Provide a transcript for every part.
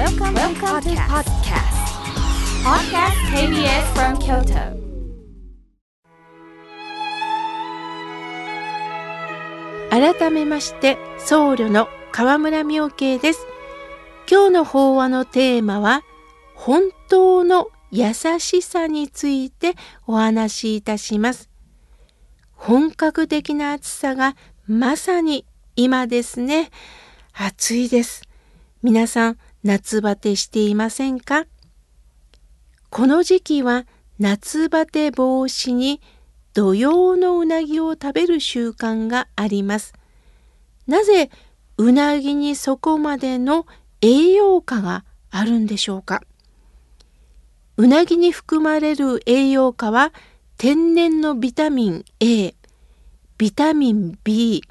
Welcome, Welcome to podcast. Podcast KBS from Kyoto. 改めまして僧侶の河村明慶です今日の法話のテーマは本当の優しさについてお話しいたします本格的な暑さがまさに今ですね暑いです皆さん夏バテしていませんか？この時期は夏バテ防止に土用のうなぎを食べる習慣があります。なぜうなぎにそこまでの栄養価があるんでしょうか？うなぎに含まれる栄養価は天然のビタミン A、ビタミン B、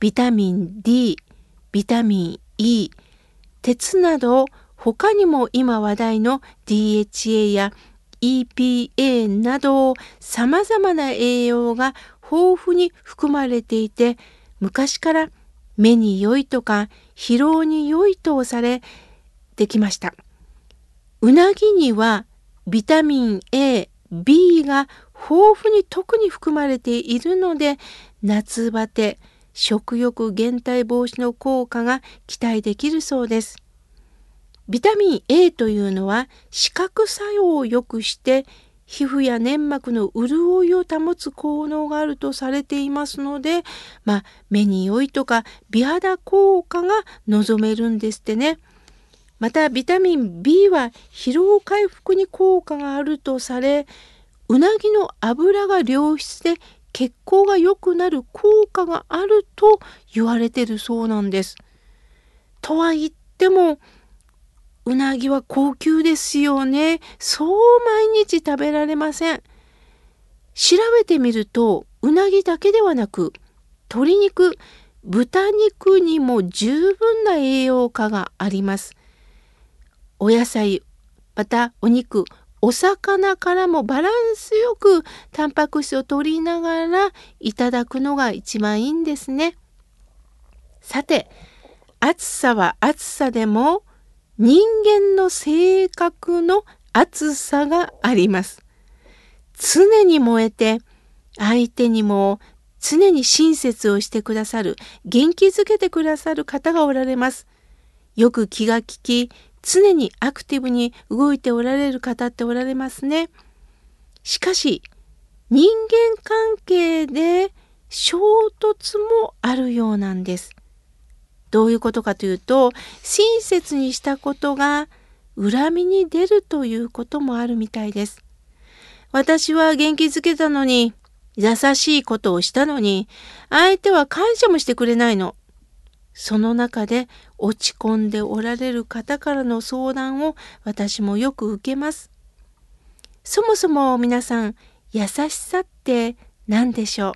ビタミン D、ビタミン E、鉄など他にも今話題の DHA や EPA などさまざまな栄養が豊富に含まれていて昔から目に良いとか疲労に良いとされてきました。うなぎにはビタミン A、B が豊富に特に含まれているので夏バテ、食欲減退防止の効果が期待できるそうです。ビタミン A というのは視覚作用を良くして皮膚や粘膜の潤いを保つ効能があるとされていますので、まあ、目に良いとか美肌効果が望めるんですってね。またビタミン B は疲労回復に効果があるとされうなぎの脂が良質で血行が良くなる効果があると言われてるそうなんです。とは言ってもうなぎは高級ですよね。そう毎日食べられません。調べてみると、うなぎだけではなく、鶏肉、豚肉にも十分な栄養価があります。お野菜、またお肉、お魚からもバランスよくタンパク質を取りながらいただくのが一番いいんですね。さて、暑さは暑さでも人間の性格の熱さがあります。常に燃えて相手にも常に親切をしてくださる元気づけてくださる方がおられます。よく気が利き常にアクティブに動いておられる方っておられますね。しかし人間関係で衝突もあるようなんです。どういうことかというと親切にしたことが恨みに出るということもあるみたいです。私は元気づけたのに優しいことをしたのに相手は感謝もしてくれないの。その中で落ち込んでおられる方からの相談を私もよく受けます。そもそも皆さん優しさって何でしょう？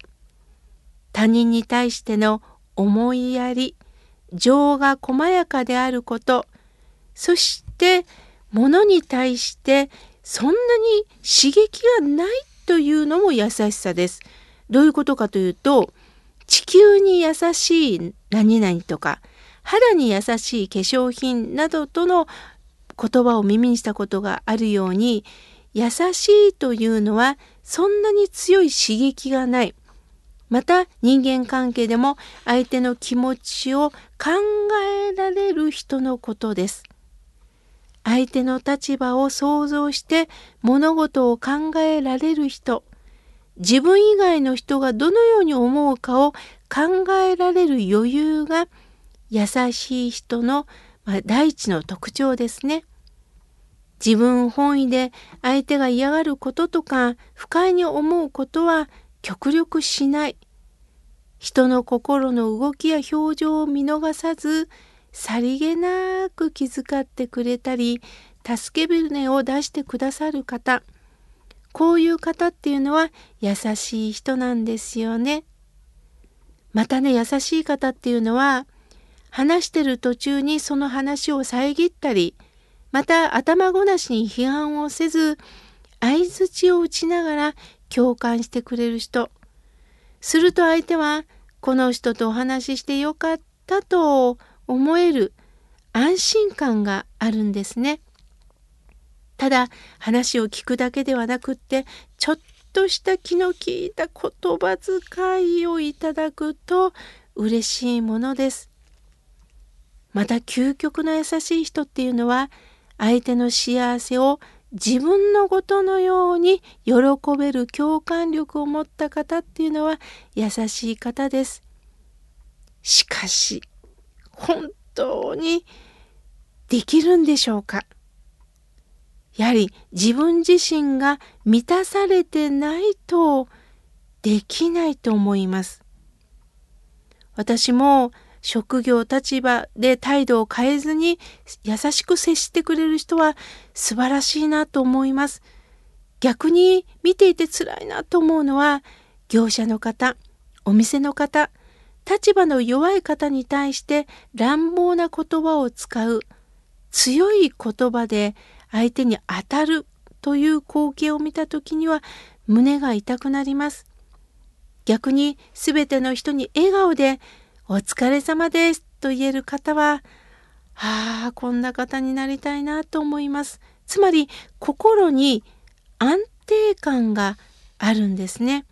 他人に対しての思いやり情が細やかであることそして物に対してそんなに刺激がないというのも優しさです。どういうことかというと地球に優しい何々とか肌に優しい化粧品などとの言葉を耳にしたことがあるように優しいというのはそんなに強い刺激がないまた人間関係でも相手の気持ちを考えられる人のことです。相手の立場を想像して物事を考えられる人自分以外の人がどのように思うかを考えられる余裕が優しい人の、まあ、第一の特徴ですね。自分本位で相手が嫌がることとか不快に思うことは極力しない人の心の動きや表情を見逃さずさりげなく気遣ってくれたり助け舟を出してくださる方こういう方っていうのは優しい人なんですよね。またね優しい方っていうのは話してる途中にその話を遮ったりまた頭ごなしに批判をせず相づちを打ちながら共感してくれる人すると相手はこの人とお話ししてよかったと思える安心感があるんですね。ただ話を聞くだけではなくってちょっとした気の利いた言葉遣いをいただくと嬉しいものです。また究極の優しい人っていうのは相手の幸せを自分のことのように喜べる共感力を持った方っていうのは優しい方です。しかし本当にできるんでしょうか？やはり自分自身が満たされてないとできないと思います。私も職業立場で態度を変えずに優しく接してくれる人は素晴らしいなと思います。逆に見ていて辛いなと思うのは業者の方、お店の方、立場の弱い方に対して乱暴な言葉を使う強い言葉で相手に当たるという光景を見た時には胸が痛くなります。逆に全ての人に笑顔で「お疲れ様です」と言える方はああこんな方になりたいなと思います。つまり心に安定感があるんですね。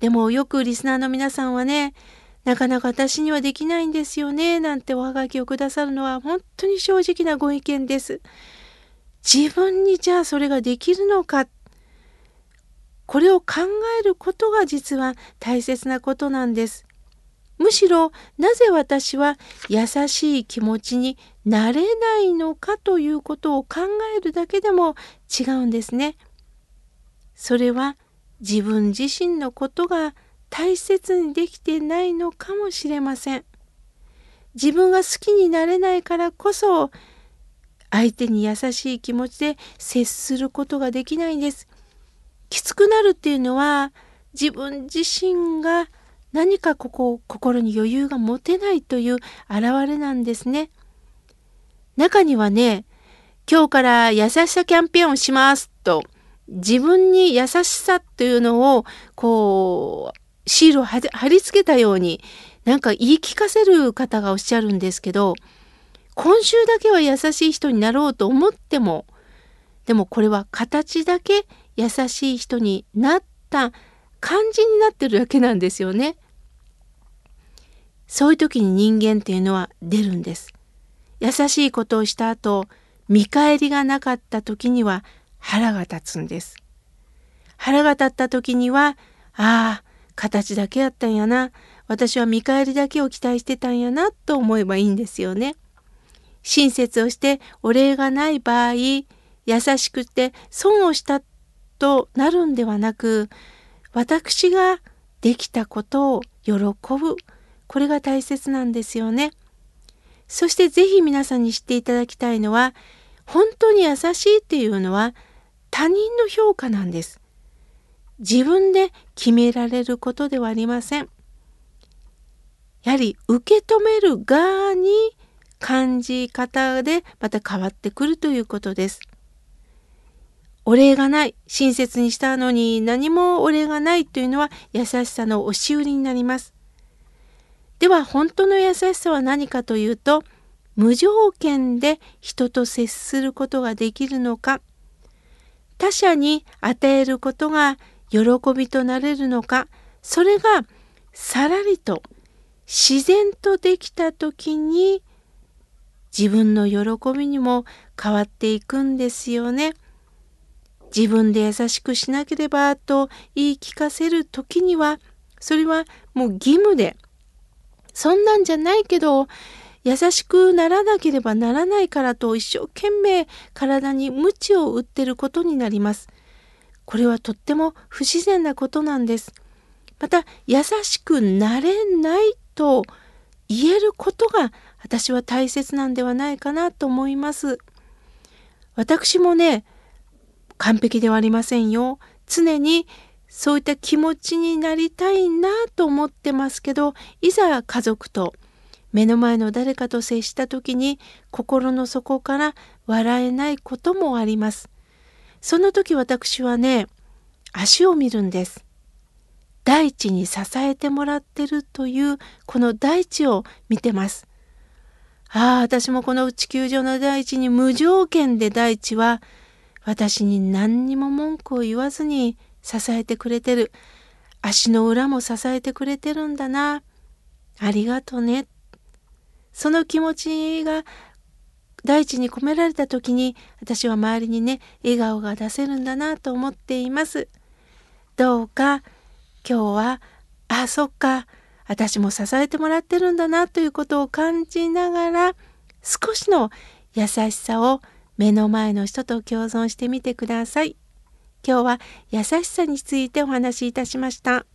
でもよくリスナーの皆さんはね、なかなか私にはできないんですよね、なんておはがきをくださるのは本当に正直なご意見です。自分にじゃあそれができるのか、これを考えることが実は大切なことなんです。むしろなぜ私は優しい気持ちになれないのかということを考えるだけでも違うんですね。それは自分自身のことが大切にできてないのかもしれません。自分が好きになれないからこそ相手に優しい気持ちで接することができないんです。きつくなるっていうのは自分自身が何かここ心に余裕が持てないという表れなんですね。中にはね今日から優しさキャンペーンをしますと自分に優しさというのをこうシールを貼り付けたようになんか言い聞かせる方がおっしゃるんですけど今週だけは優しい人になろうと思ってもでもこれは形だけ優しい人になった感じになってるだけなんですよね。そういう時に人間っていうのは出るんです。優しいことをした後見返りがなかった時には腹が立つんです。腹が立った時には、ああ、形だけやったんやな。私は見返りだけを期待してたんやなと思えばいいんですよね。親切をしてお礼がない場合、優しくて損をしたとなるんではなく、私ができたことを喜ぶ。これが大切なんですよね。そしてぜひ皆さんに知っていただきたいのは、本当に優しいっていうのは他人の評価なんです。自分で決められることではありません。やはり受け止める側に感じ方でまた変わってくるということです。お礼がない、親切にしたのに何もお礼がないというのは優しさの押し売りになります。では本当の優しさは何かというと、無条件で人と接することができるのか、他者に与えることが喜びとなれるのかそれがさらりと自然とできた時に自分の喜びにも変わっていくんですよね。自分で優しくしなければと言い聞かせる時にはそれはもう義務でそんなんじゃないけど優しくならなければならないからと一生懸命体に鞭を打ってることになります。これはとっても不自然なことなんです。また優しくなれないと言えることが私は大切なんではないかなと思います。私もね完璧ではありませんよ。常にそういった気持ちになりたいなと思ってますけどいざ家族と目の前の誰かと接した時に心の底から笑えないこともあります。その時私はね、足を見るんです。大地に支えてもらってるというこの大地を見てます。ああ、私もこの地球上の大地に無条件で大地は私に何にも文句を言わずに支えてくれてる。足の裏も支えてくれてるんだな。ありがとね。その気持ちが大地に込められた時に私は周りにね笑顔が出せるんだなと思っています。どうか今日はあそっか私も支えてもらってるんだなということを感じながら少しの優しさを目の前の人と共存してみてください。今日は優しさについてお話しいたしました。